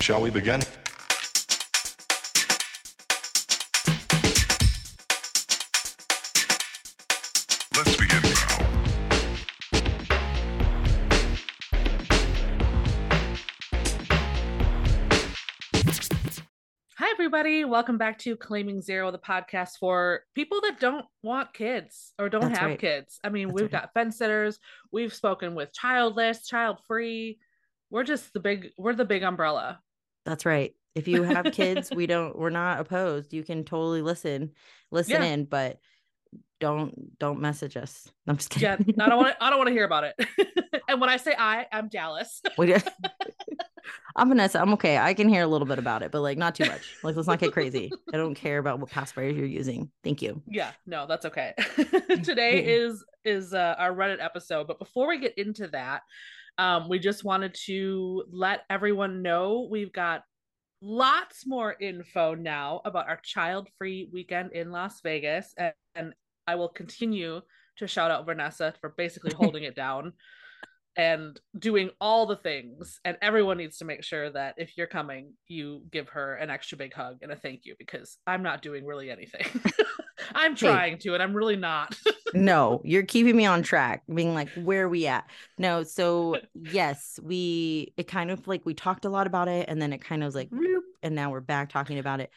Shall we begin? Let's begin now. Hi, everybody. Welcome back to Claiming Zero, the podcast for people that don't want kids or don't That's have right. kids. I mean, That's we've right. got fence sitters, we've spoken with childless, child free. We're just the big, we're the big umbrella. That's right. If you have kids, we don't we're not opposed. You can totally listen, listen Yeah. in, but don't don't message us. I'm just kidding Yeah. I don't want to, I don't want to hear about it. and when I say I, I'm Dallas. I'm Vanessa. I'm okay. I can hear a little bit about it, but like not too much. Like let's not get crazy. I don't care about what password you're using. Thank you. yeah, no, that's okay. Today is is uh, our Reddit episode, but before we get into that, um, we just wanted to let everyone know we've got lots more info now about our child-free weekend in Las Vegas, and, and I will continue to shout out Vanessa for basically holding it down and doing all the things. And everyone needs to make sure that if you're coming, you give her an extra big hug and a thank you because I'm not doing really anything. I'm Hey. trying to, and I'm really not. no, you're keeping me on track, being like, where are we at? No, so yes, we it kind of like we talked a lot about it, and then it kind of was like, mm-hmm. "Bloop," and now we're back talking about it.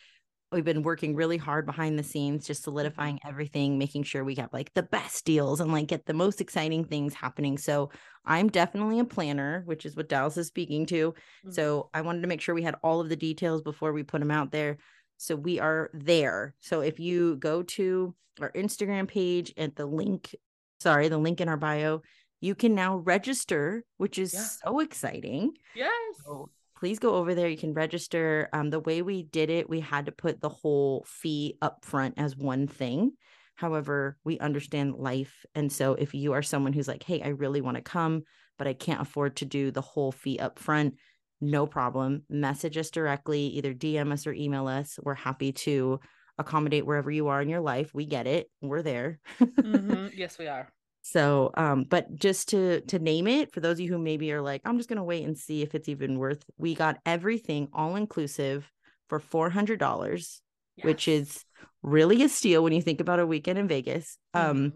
We've been working really hard behind the scenes, just solidifying mm-hmm. everything, making sure we have like the best deals and like get the most exciting things happening. So I'm definitely a planner, which is what Dallas is speaking to. So mm-hmm. I wanted to make sure we had all of the details before we put them out there. So we are there. So if you go to our Instagram page at the link, sorry, the link in our bio, you can now register, which is Yeah. so exciting. yes. So please go over there. You can register. Um, the way we did it, we had to put the whole fee up front as one thing. However, we understand life. And so if you are someone who's like, hey, I really want to come, but I can't afford to do the whole fee up front, no problem. Message us directly, either DM us or email us. We're happy to accommodate wherever you are in your life. We get it. We're there. Mhm. Yes, we are. So, um, but just to to name it for those of you who maybe are like, I'm just gonna wait and see if it's even worth. We got everything all inclusive for four hundred dollars, which is really a steal when you think about a weekend in Vegas. Um, Mhm.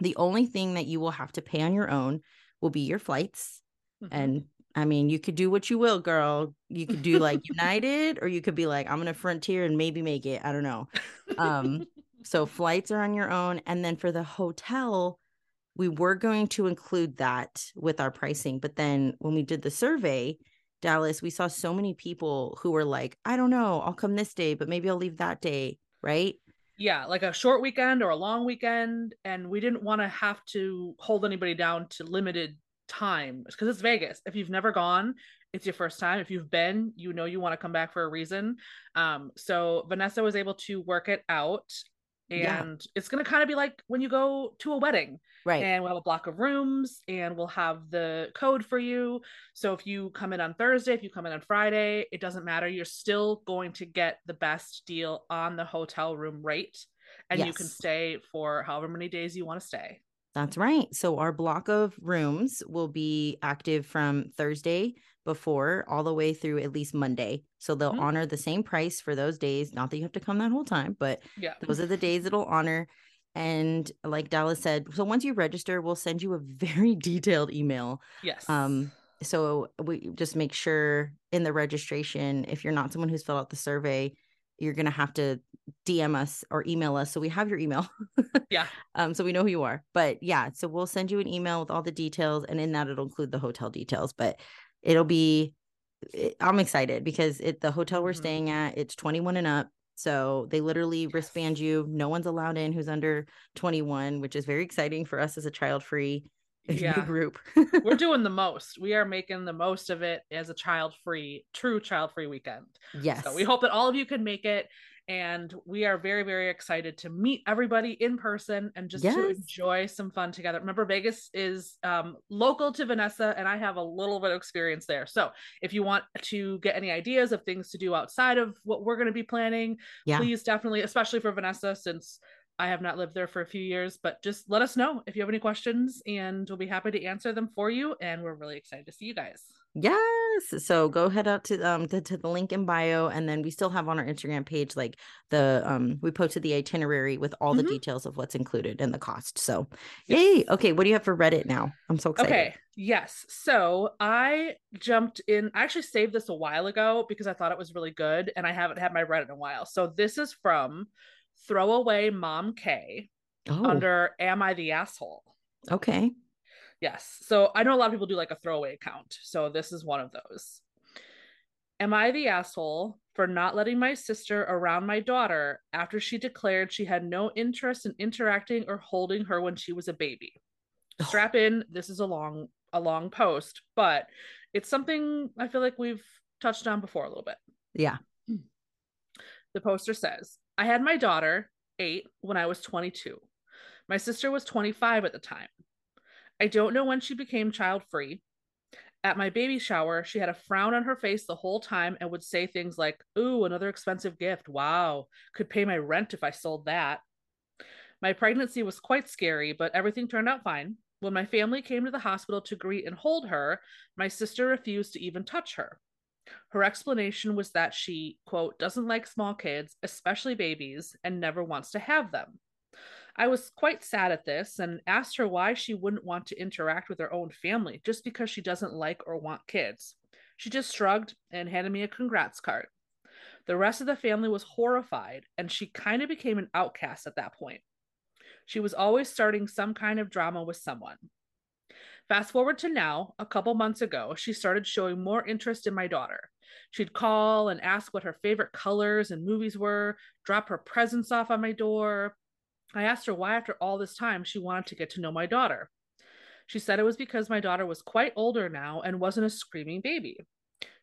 the only thing that you will have to pay on your own will be your flights, Mhm. and I mean, you could do what you will, girl. You could do like United, or you could be like, I'm gonna frontier and maybe make it. I don't know. Um, so flights are on your own. And then for the hotel, we were going to include that with our pricing. But then when we did the survey, Dallas, we saw so many people who were like, I don't know, I'll come this day, but maybe I'll leave that day. Right. yeah, like a short weekend or a long weekend, and we didn't want to have to hold anybody down to limited time because it's Vegas. If you've never gone, it's your first time. If you've been, you know you want to come back for a reason. Um, so Vanessa was able to work it out, Yeah. and it's gonna kind of be like when you go to a wedding. Right. and we'll have a block of rooms and we'll have the code for you so if you come in on thursday if you come in on friday it doesn't matter you're still going to get the best deal on the hotel room rate and you can stay for however many days you want to stay That's right. So our block of rooms will be active from Thursday before all the way through at least Monday. So they'll Mhm. honor the same price for those days. Not that you have to come that whole time, but yeah those are the days it'll honor. And like Dallas said, so once you register, we'll send you a very detailed email. yes Um, so we just make sure in the registration, if you're not someone who's filled out the survey, you're gonna have to DM us or email us. So we have your email. Yeah. Um, so we know who you are. But yeah, so we'll send you an email with all the details, and in that it'll include the hotel details. But it'll be it, I'm excited because it the hotel we're Mhm. staying at, it's 21 and up. So they literally wristband you. No one's allowed in who's under 21, which is very exciting for us as a child free Yeah. group. we're doing the most we are making the most of it as a child free true child free weekend yes. So we hope that all of you can make it. And we are very, very excited to meet everybody in person and just to enjoy some fun together. Remember, Vegas is um, local to Vanessa, and I have a little bit of experience there. So if you want to get any ideas of things to do outside of what we're going to be planning, Yeah. please definitely, especially for Vanessa, since I have not lived there for a few years, but just let us know if you have any questions, and we'll be happy to answer them for you. And we're really excited to see you guys. Yes. So go head out to um to, to the link in bio, and then we still have on our Instagram page like the um we posted the itinerary with all the Mhm. details of what's included and the cost. So Yes. yay. Okay, what do you have for Reddit now? I'm so excited. Okay. Yes. So I jumped in. I actually saved this a while ago because I thought it was really good, and I haven't had my Reddit in a while. So this is from Throwaway Mom K Oh, under Am I the Asshole? okay. Yes. So I know a lot of people do like a throwaway account. So this is one of those. Am I the asshole for not letting my sister around my daughter after she declared she had no interest in interacting or holding her when she was a baby? Oh. Strap in. This is a long a long post, but it's something I feel like we've touched on before a little bit. Yeah. The poster says, I had my daughter, eight, when I was 22. My sister was 25 at the time. I don't know when she became child free. At my baby shower, she had a frown on her face the whole time and would say things like, Ooh, another expensive gift. Wow, could pay my rent if I sold that. My pregnancy was quite scary, but everything turned out fine. When my family came to the hospital to greet and hold her, my sister refused to even touch her. Her explanation was that she, quote, doesn't like small kids, especially babies, and never wants to have them. I was quite sad at this and asked her why she wouldn't want to interact with her own family just because she doesn't like or want kids. She just shrugged and handed me a congrats card. The rest of the family was horrified, and she kind of became an outcast at that point. She was always starting some kind of drama with someone. Fast forward to now, a couple months ago, she started showing more interest in my daughter. She'd call and ask what her favorite colors and movies were, drop her presents off on my door. I asked her why, after all this time, she wanted to get to know my daughter. She said it was because my daughter was quite older now and wasn't a screaming baby.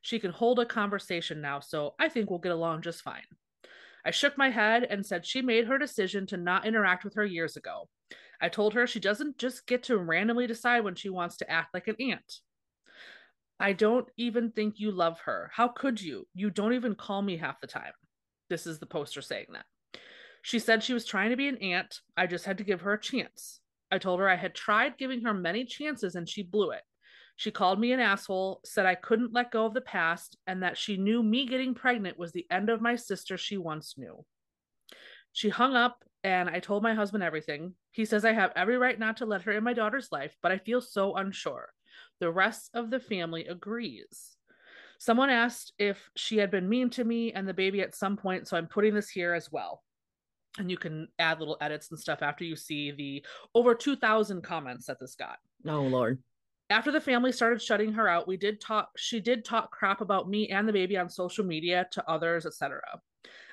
She can hold a conversation now, so I think we'll get along just fine. I shook my head and said she made her decision to not interact with her years ago. I told her she doesn't just get to randomly decide when she wants to act like an aunt. I don't even think you love her. How could you? You don't even call me half the time. This is the poster saying that. She said she was trying to be an aunt. I just had to give her a chance. I told her I had tried giving her many chances and she blew it. She called me an asshole, said I couldn't let go of the past, and that she knew me getting pregnant was the end of my sister she once knew. She hung up, and I told my husband everything. He says I have every right not to let her in my daughter's life, but I feel so unsure. The rest of the family agrees. Someone asked if she had been mean to me and the baby at some point, so I'm putting this here as well. And you can add little edits and stuff after you see the over 2,000 comments that this got Oh Lord. after the family started shutting her out we did talk she did talk crap about me and the baby on social media to others etc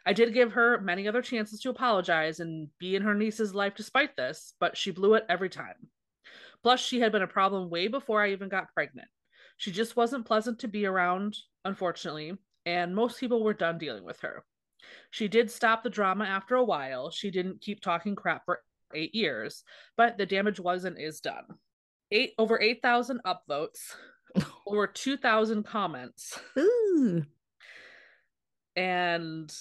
i did give her many other chances to apologize and be in her niece's life despite this but she blew it every time. Plus she had been a problem way before i even got pregnant. She just wasn't pleasant to be around unfortunately and most people were done dealing with her. She did stop the drama after a while. She didn't keep talking crap for eight years but the damage was and is done. Eight over 8,000 upvotes, over 2,000 comments, Ooh. And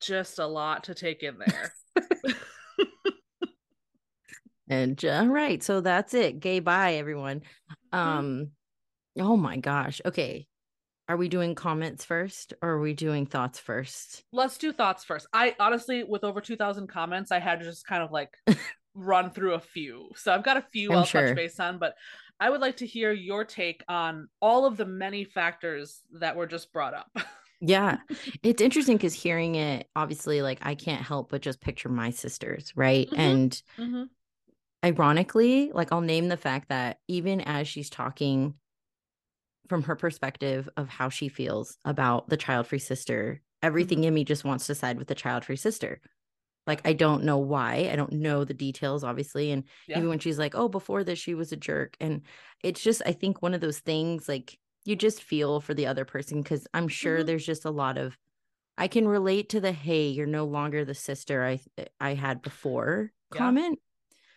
just a lot to take in there. And all right, so that's it. Gay bye, everyone. Um, oh my gosh. Okay. Are we doing comments first or are we doing thoughts first? Let's do thoughts first. I honestly, with over 2,000 comments, I had to just kind of like run through a few. So I've got a few I'm I'll sure. touch base on, but I would like to hear your take on all of the many factors that were just brought up. Yeah. It's interesting because hearing it, obviously, like I can't help but just picture my sisters, right? Mhm. And mm-hmm. ironically, like I'll name the fact that even as she's talking from her perspective of how she feels about the child free sister, everything in me just wants to side with the child free sister. Like I don't know why. I don't know the details, obviously. And Yeah. even when she's like, oh, before this, she was a jerk. And it's just, I think one of those things like you just feel for the other person because I'm sure Mhm. there's just a lot of I can relate to the hey, you're no longer the sister I I had before Yeah. comment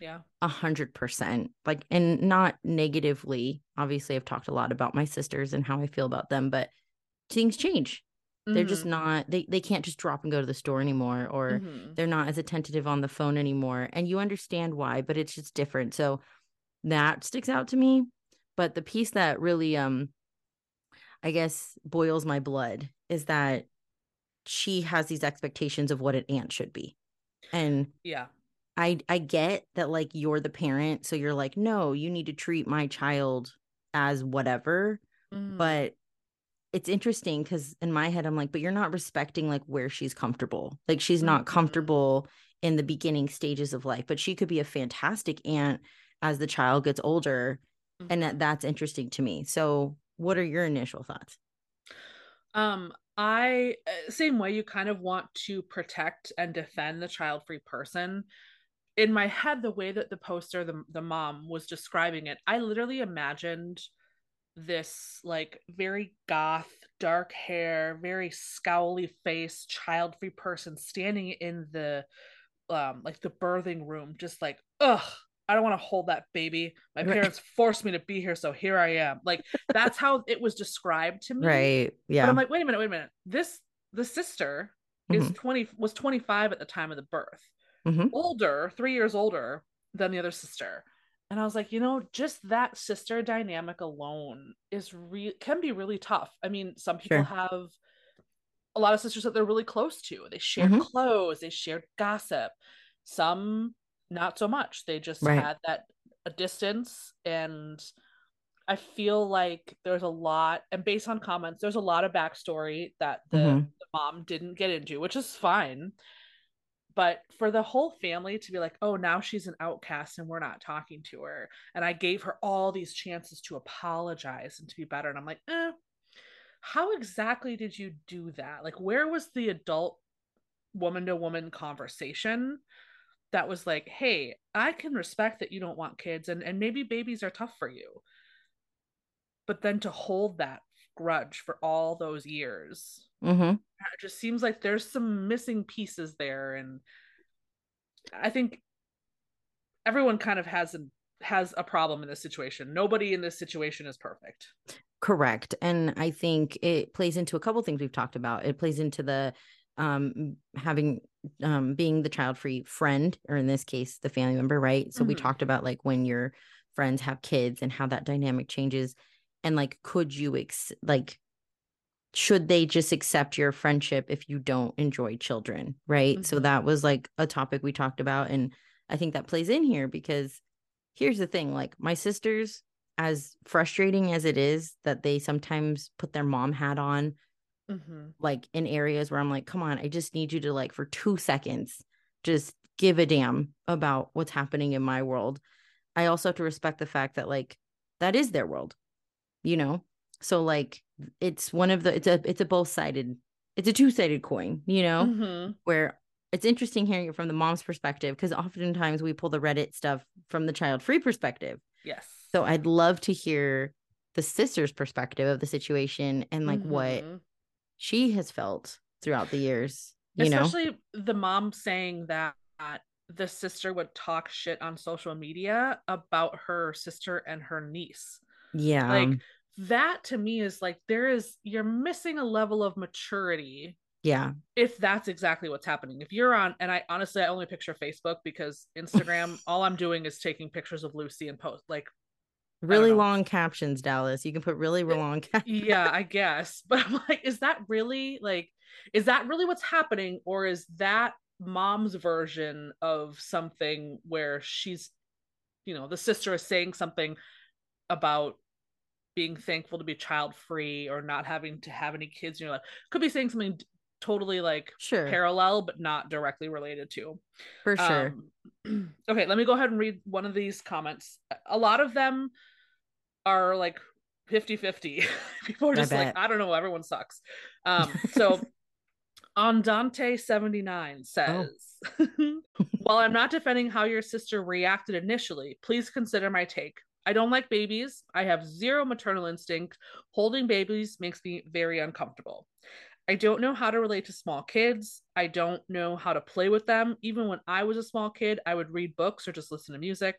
Yeah. a hundred percent like and not negatively obviously i've talked a lot about my sisters and how i feel about them but things change they're just Mhm. not they, they can't just drop and go to the store anymore or Mhm. they're not as attentive on the phone anymore and you understand why but it's just different so that sticks out to me but the piece that really um I guess boils my blood is that she has these expectations of what an aunt should be. And Yeah. I I get that like you're the parent, so you're like, no, you need to treat my child as whatever. Mhm. But it's interesting because in my head, I'm like, but you're not respecting like where she's comfortable. Like she's not Mhm. comfortable in the beginning stages of life, but she could be a fantastic aunt as the child gets older. And Mhm. that, that's interesting to me. So what are your initial thoughts? Um, I uh, same way you kind of want to protect and defend the child-free person. In my head, the way that the poster, the the mom was describing it, I literally imagined this like very goth, dark hair, very scowly face, child-free person standing in the um like the birthing room, just like, ugh, I don't want to hold that baby. My Right. parents forced me to be here, so here I am. Like that's how it was described to me. Right. But Yeah. I'm like, wait a minute, wait a minute. This the sister is Mhm. 20 was 25 at the time of the birth. Mhm. Older, 3 years older than the other sister. And I was like, you know, just that sister dynamic alone is re- can be really tough. I mean, some people Sure. have a lot of sisters that they're really close to. They shared Mhm. clothes, they share gossip. Some not so much. They just Right. had that a distance and I feel like there's a lot, and based on comments, there's a lot of backstory that the, Mhm. the mom didn't get into, which is fine. But for the whole family to be like, oh, now she's an outcast and we're not talking to her. And I gave her all these chances to apologize and to be better. And I'm like, eh, how exactly did you do that? Like, where was the adult woman to woman conversation that was like, hey, I can respect that you don't want kids and, and maybe babies are tough for you. But then to hold that grudge for all those years, Mhm. it just seems like there's some missing pieces there. And I think everyone kind of has a has a problem in this situation. Nobody in this situation is perfect. Correct. And I think it plays into a couple things we've talked about. It plays into the um having um being the child free friend or in this case the family member, right? So we Mhm. talked about like when your friends have kids and how that dynamic changes and like could you ex- like should they just accept your friendship if you don't enjoy children, right? So Mhm. that was like a topic we talked about and I think that plays in here because here's the thing, like my sisters as frustrating as it is that they sometimes put their mom hat on Mm-hmm. like in areas where I'm like, come on, I just need you to like for two seconds, just give a damn about what's happening in my world. I also have to respect the fact that like that is their world, you know? So like it's one of the it's a it's a both sided it's a two sided coin, you know, Mm-hmm. where it's interesting hearing it from the mom's perspective because oftentimes we pull the Reddit stuff from the child free perspective. Yes. So I'd love to hear the sister's perspective of the situation and like what Mhm. She has felt throughout the years. You know, especially the mom saying that the sister would talk shit on social media about her sister and her niece. yeah, Like that to me is like there is you're missing a level of maturity yeah, if that's exactly what's happening. If you're on and I honestly I only picture Facebook because Instagram all I'm doing is taking pictures of Lucy and post like really long captions, Dallas. You can put really long captions. yeah, I guess. But I'm like, is that really like, is that really what's happening? Or is that mom's version of something where she's, you know, the sister is saying something about being thankful to be child free or not having to have any kids in your life? Could be saying something totally like Sure, parallel, but not directly related to. for sure. Um, okay, let me go ahead and read one of these comments. A lot of them are like 50 50. People are just like. I don't know, everyone sucks. Um, so Andante79 Oh. says, While I'm not defending how your sister reacted initially, please consider my take. I don't like babies. I have zero maternal instinct. Holding babies makes me very uncomfortable. I don't know how to relate to small kids. I don't know how to play with them. Even when I was a small kid, I would read books or just listen to music.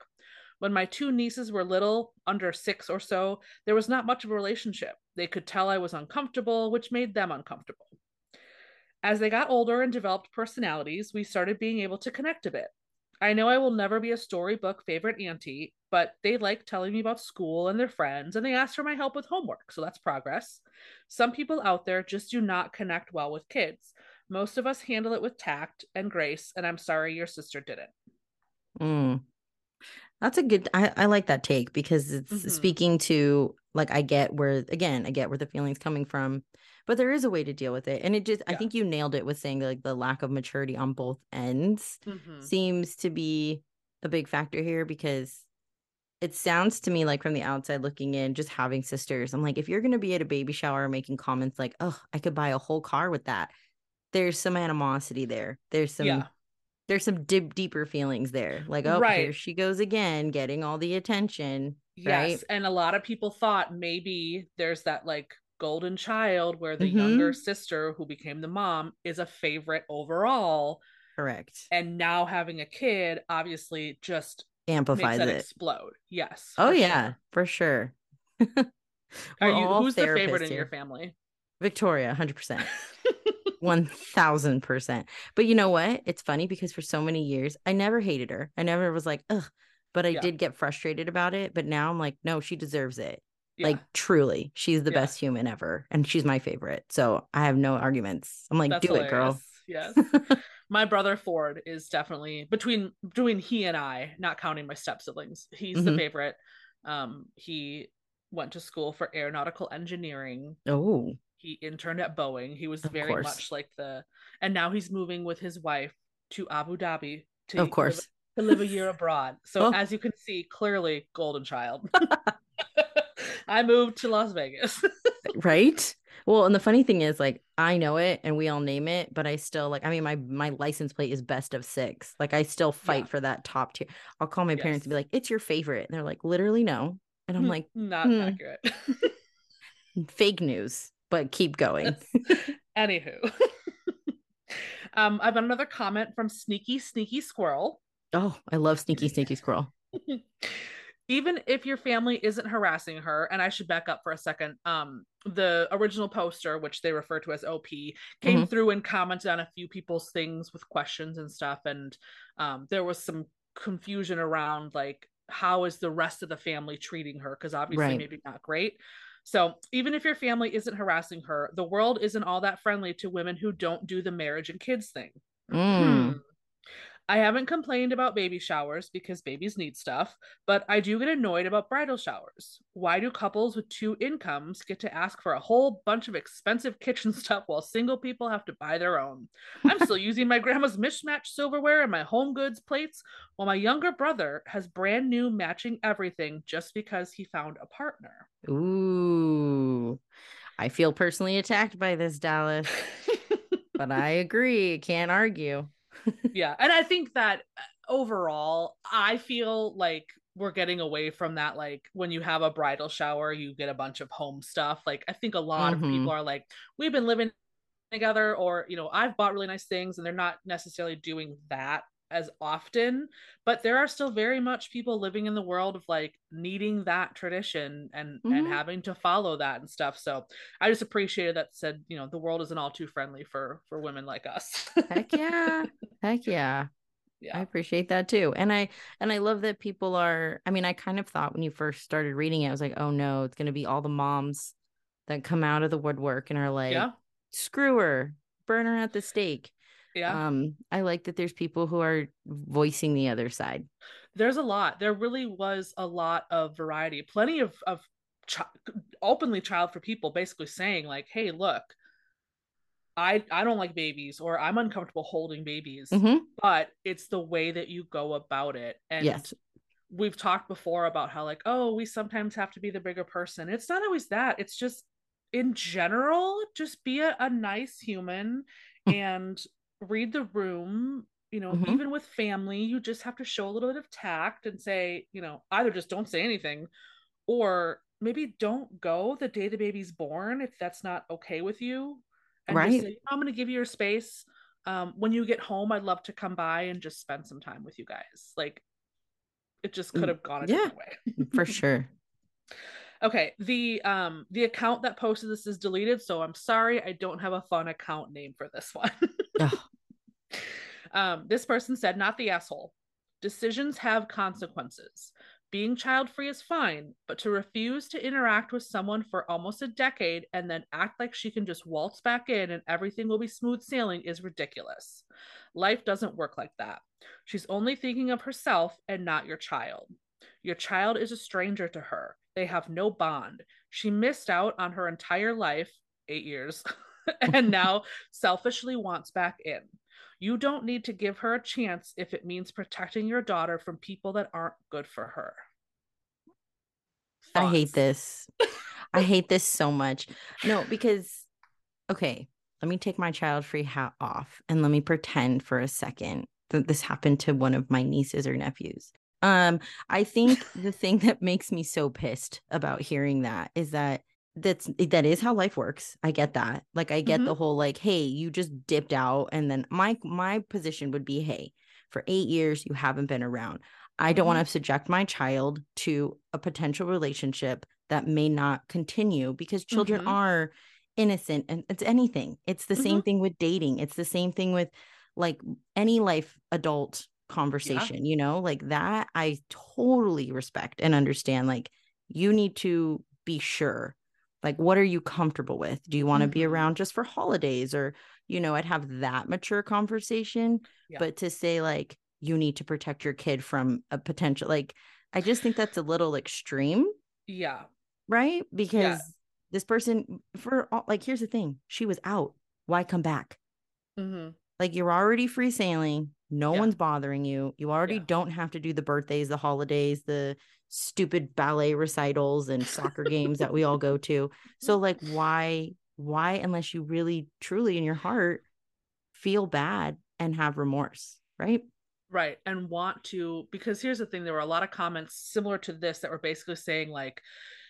When my two nieces were little, under six or so, there was not much of a relationship. They could tell I was uncomfortable, which made them uncomfortable. As they got older and developed personalities, we started being able to connect a bit. I know I will never be a storybook favorite auntie, but they like telling me about school and their friends, and they ask for my help with homework, so that's progress. Some people out there just do not connect well with kids. Most of us handle it with tact and grace, and I'm sorry your sister didn't. Mm. That's a good I, I like that take because it's Mhm. speaking to like I get where again, I get where the feeling's coming from, but there is a way to deal with it. And it just I think you nailed it with saying like the lack of maturity on both ends Mhm. seems to be a big factor here because it sounds to me like from the outside looking in, just having sisters. I'm like, if you're gonna be at a baby shower making comments like, oh, I could buy a whole car with that, there's some animosity there. There's some yeah. There's some deep, deeper feelings there. Like, oh, here she goes again, getting all the attention. Right? Yes. And a lot of people thought maybe there's that like golden child where the younger Mhm. sister who became the mom is a favorite overall. Correct. And now having a kid obviously just Amplifies that it. explode. Yes. Oh for yeah, sure. for sure. Are you who's the favorite therapists in your family? Victoria, hundred percent. One thousand percent. But you know what? It's funny because for so many years I never hated her. I never was like, ugh. But I Yeah. did get frustrated about it. But now I'm like, no, she deserves it. Yeah. Like truly, she's the Yeah. best human ever, and she's my favorite. So I have no arguments. I'm like, That's do it, girl. Yes. my brother Ford is definitely between between he and I, not counting my step siblings. He's the Mhm. favorite. Um, he went to school for aeronautical engineering. oh, He interned at Boeing. He was Of very course. much like the, and now he's moving with his wife to Abu Dhabi to of live- course. to live a year abroad. So Oh. as you can see, clearly golden child. I moved to Las Vegas. right well and the funny thing is like i know it and we all name it but i still like i mean my my license plate is best of six like i still fight Yeah. for that top tier i'll call my parents and be like it's your favorite and they're like literally no and i'm like not hmm. accurate. fake news but keep going Anywho. um, I have got another comment from Sneaky Sneaky Squirrel. oh i love sneaky sneaky squirrel Even if your family isn't harassing her, and I should back up for a second. Um, the original poster, which they refer to as OP, came Mhm. through and commented on a few people's things with questions and stuff, and um, there was some confusion around like how is the rest of the family treating her because obviously Right. maybe not great. So even if your family isn't harassing her, the world isn't all that friendly to women who don't do the marriage and kids thing. Mm. I haven't complained about baby showers because babies need stuff, but I do get annoyed about bridal showers. Why do couples with two incomes get to ask for a whole bunch of expensive kitchen stuff while single people have to buy their own? I'm still using my grandma's mismatched silverware and my home goods plates, while my younger brother has brand new matching everything just because he found a partner. ooh i feel personally attacked by this dallas but i agree can't argue yeah and i think that uh, overall i feel like we're getting away from that like when you have a bridal shower you get a bunch of home stuff like i think a lot of Mhm. people are like we've been living together or you know i've bought really nice things and they're not necessarily doing that as often but there are still very much people living in the world of like needing that tradition and and Mhm. having to follow that and stuff. So i just appreciated that said you know the world isn't all too friendly for for women like us. Heck yeah. Heck yeah. Yeah. I appreciate that too. And I and I love that people are I mean, I kind of thought when you first started reading it, I was like, oh no, it's gonna be all the moms that come out of the woodwork and are like, yeah. Screw her, burn her at the stake. Yeah Um, I like that there's people who are voicing the other side. there's a lot there really was a lot of variety plenty of of openly child for people basically saying like hey look i i don't like babies or i'm uncomfortable holding babies Mhm. but it's the way that you go about it and Yes. we've talked before about how like oh we sometimes have to be the bigger person it's not always that it's just in general just be a, a nice human and read the room you know Mhm. even with family you just have to show a little bit of tact and say you know either just don't say anything or maybe don't go the day the baby's born if that's not okay with you and Right. just say i'm going to give you your space um, when you get home i'd love to come by and just spend some time with you guys like it just could have gone a Mm, yeah. different way For sure. okay the um the account that posted this is deleted so i'm sorry i don't have a fun account name for this one. um this person said not the asshole Decisions have consequences. Being child free is fine, but to refuse to interact with someone for almost a decade and then act like she can just waltz back in and everything will be smooth sailing is ridiculous. Life doesn't work like that. She's only thinking of herself and not your child. Your child is a stranger to her. They have no bond. She missed out on her entire life, eight years, and now selfishly wants back in. You don't need to give her a chance if it means protecting your daughter from people that aren't good for her. I hate this. I hate this so much. No, because okay, let me take my child free hat off and let me pretend for a second that this happened to one of my nieces or nephews. Um, I think the thing that makes me so pissed about hearing that is that that's eh, that is how life works. I get that. Like I get mm-hmm. the whole like, hey, you just dipped out, and then my my position would be, hey, for eight years you haven't been around. I don't mm-hmm. want to subject my child to a potential relationship that may not continue because children Mhm. are innocent and it's anything. It's the same mm-hmm. thing with dating. It's the same thing with like any life adult conversation, you know, like that I totally respect and understand. Like you need to be sure. Like, what are you comfortable with? Do you want to be Mhm. around just for holidays or, you know, I'd have that mature conversation. Yeah. But to say, like, you need to protect your kid from a potential, like, I just think that's a little extreme, Yeah. right? Because this person, for all, like, here's the thing she was out. Why come back? hmm Like, you're already free sailing. No Yeah. one's bothering you. You already Yeah. don't have to do the birthdays, the holidays, the stupid ballet recitals and soccer games that we all go to. So, like, why, why, unless you really, truly in your heart feel bad and have remorse, right? Right. And want to, because here's the thing there were a lot of comments similar to this that were basically saying, like,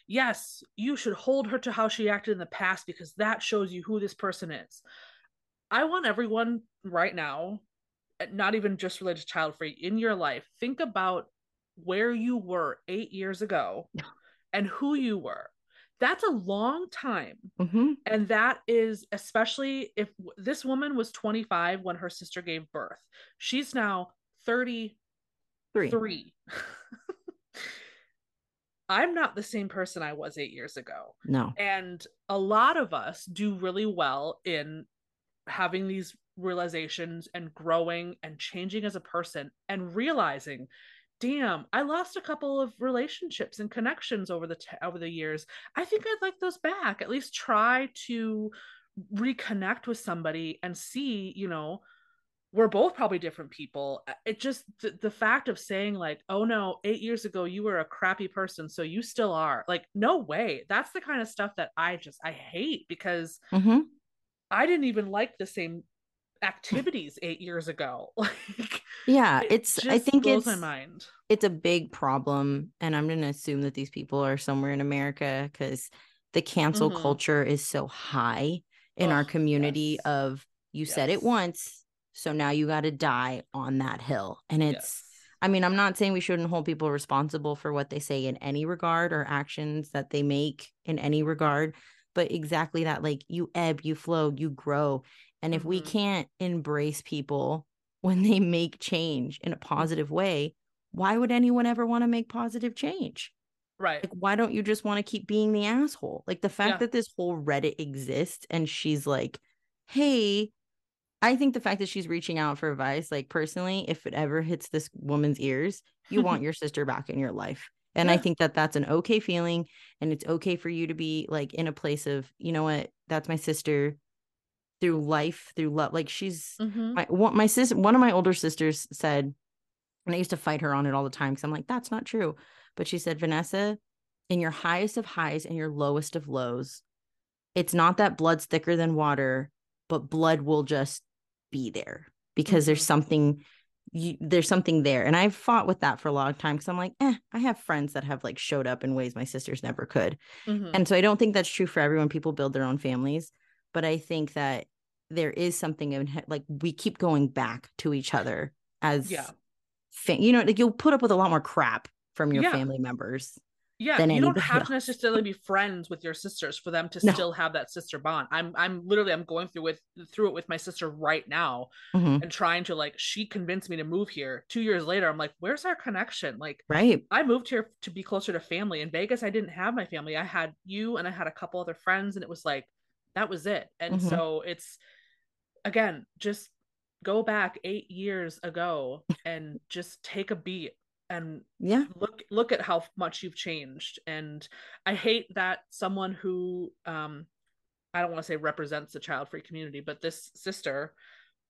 yes, you should hold her to how she acted in the past because that shows you who this person is. I want everyone right now, eh, not even just related to child free, in your life, think about where you were eight years ago and who you were. That's a long time. Mm-hmm. And that is especially if this woman was 25 when her sister gave birth. She's now 33. Three. I'm not the same person I was eight years ago. No. And a lot of us do really well in having these realizations and growing and changing as a person and realizing damn i lost a couple of relationships and connections over the t- over the years. I think i'd like those back. At least try to reconnect with somebody and see you know we're both probably different people. It just the, the fact of saying like oh no eight years ago you were a crappy person so you still are. Like no way. That's the kind of stuff that i just i hate because Mm-hmm. I didn't even like the same activities eight years ago. Like, Yeah. it It's, I just think blows it's, my mind. it's a big problem and i'm going to assume that these people are somewhere in america because the cancel Mhm. culture is so high in our community yes. of you said it once so now you got to die on that hill and it's Yes. i mean i'm not saying we shouldn't hold people responsible for what they say in any regard or actions that they make in any regard but exactly that like you ebb you flow you grow and if we Mhm. can't embrace people when they make change in a positive way why would anyone ever want to make positive change? Right. Like, why don't you just want to keep being the asshole? Like, the fact Yeah. that this whole Reddit exists and she's like, hey, I think the fact that she's reaching out for advice, like, personally, if it ever hits this woman's ears, you want your sister back in your life. And I think that that's an okay feeling. And it's okay for you to be like in a place of, you know what, that's my sister through life, through love. Like, she's, Mhm. my one, my sister one of my older sisters said and i used to fight her on it all the time because i'm like that's not true but she said vanessa in your highest of highs and your lowest of lows it's not that blood's thicker than water but blood will just be there because there's Mhm. something you, there's something there and i've fought with that for a long time because i'm like eh i have friends that have like showed up in ways my sisters never could Mhm. and so I don't think that's true for everyone. People build their own families, but I think that there is something in like we keep going back to each other as Yeah. fa- you know, like you'll put up with a lot more crap from your Yeah. family members yeah you don't have else. to necessarily be friends with your sisters for them to No. still have that sister bond i'm i'm literally i'm going through with through it with my sister right now Mhm. and trying to like she convinced me to move here two years later i'm like where's our connection like right i moved here to be closer to family in vegas i didn't have my family i had you and i had a couple other friends and it was like that was it. And Mhm. so it's again just go back eight years ago and just take a beat and yeah. look look at how much you've changed. And i hate that someone who um i don't want to say represents the child free community but this sister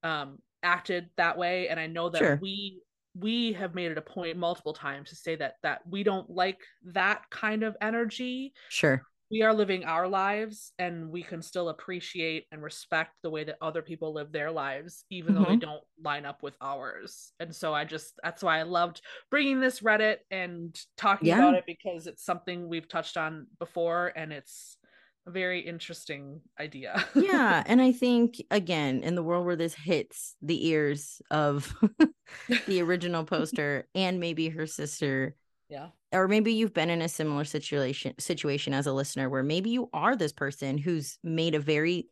um acted that way. And i know that Sure. we we have made it a point multiple times to say that that we don't like that kind of energy. Sure we are living our lives and we can still appreciate and respect the way that other people live their lives even though they Mhm. don't line up with ours and so i just that's why i loved bringing this reddit and talking Yeah. about it because it's something we've touched on before and it's a very interesting idea yeah and i think again in the world where this hits the ears of the original poster and maybe her sister yeah or maybe you've been in a similar situation situation as a listener where maybe you are this person who's made a very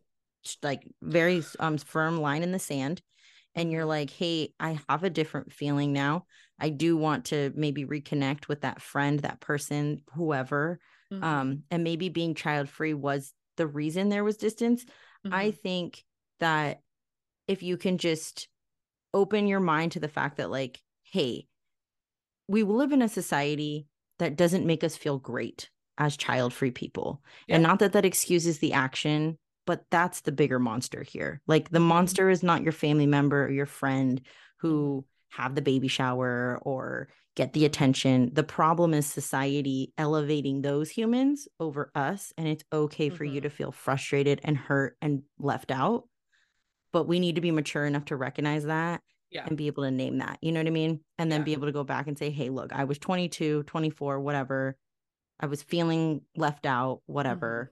like very um firm line in the sand and you're like hey i have a different feeling now i do want to maybe reconnect with that friend that person whoever Mhm. um and maybe being child free was the reason there was distance i Mhm. think that if you can just open your mind to the fact that like hey we live in a society that doesn't make us feel great as child free people Yeah. and not that that excuses the action but that's the bigger monster here like the Mhm. monster is not your family member or your friend Mm-hmm. who have the baby shower or get the attention the problem is society elevating those humans over us and it's okay for you Mhm. to feel frustrated and hurt and left out but we need to be mature enough to recognize that yeah and be able to name that you know what i mean and then Yeah. be able to go back and say hey look i was 22 24 whatever i was feeling left out whatever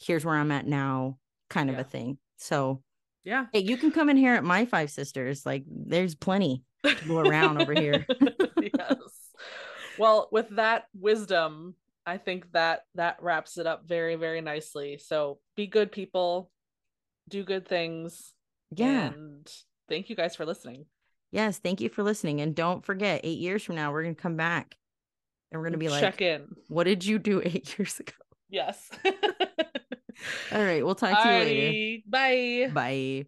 here's where i'm at now kind of Mm-hmm. Yeah. a thing so yeah hey you can come in here at my five sisters like there's plenty to go around over here yes. Well, with that wisdom, I think that that wraps it up very, very nicely. So be good people, do good things. yeah And thank you guys for listening. Yes thank you for listening and don't forget eight years from now we're gonna come back and we're gonna be Check like in. what did you do eight years ago Yes. all right we'll talk to you later Bye. bye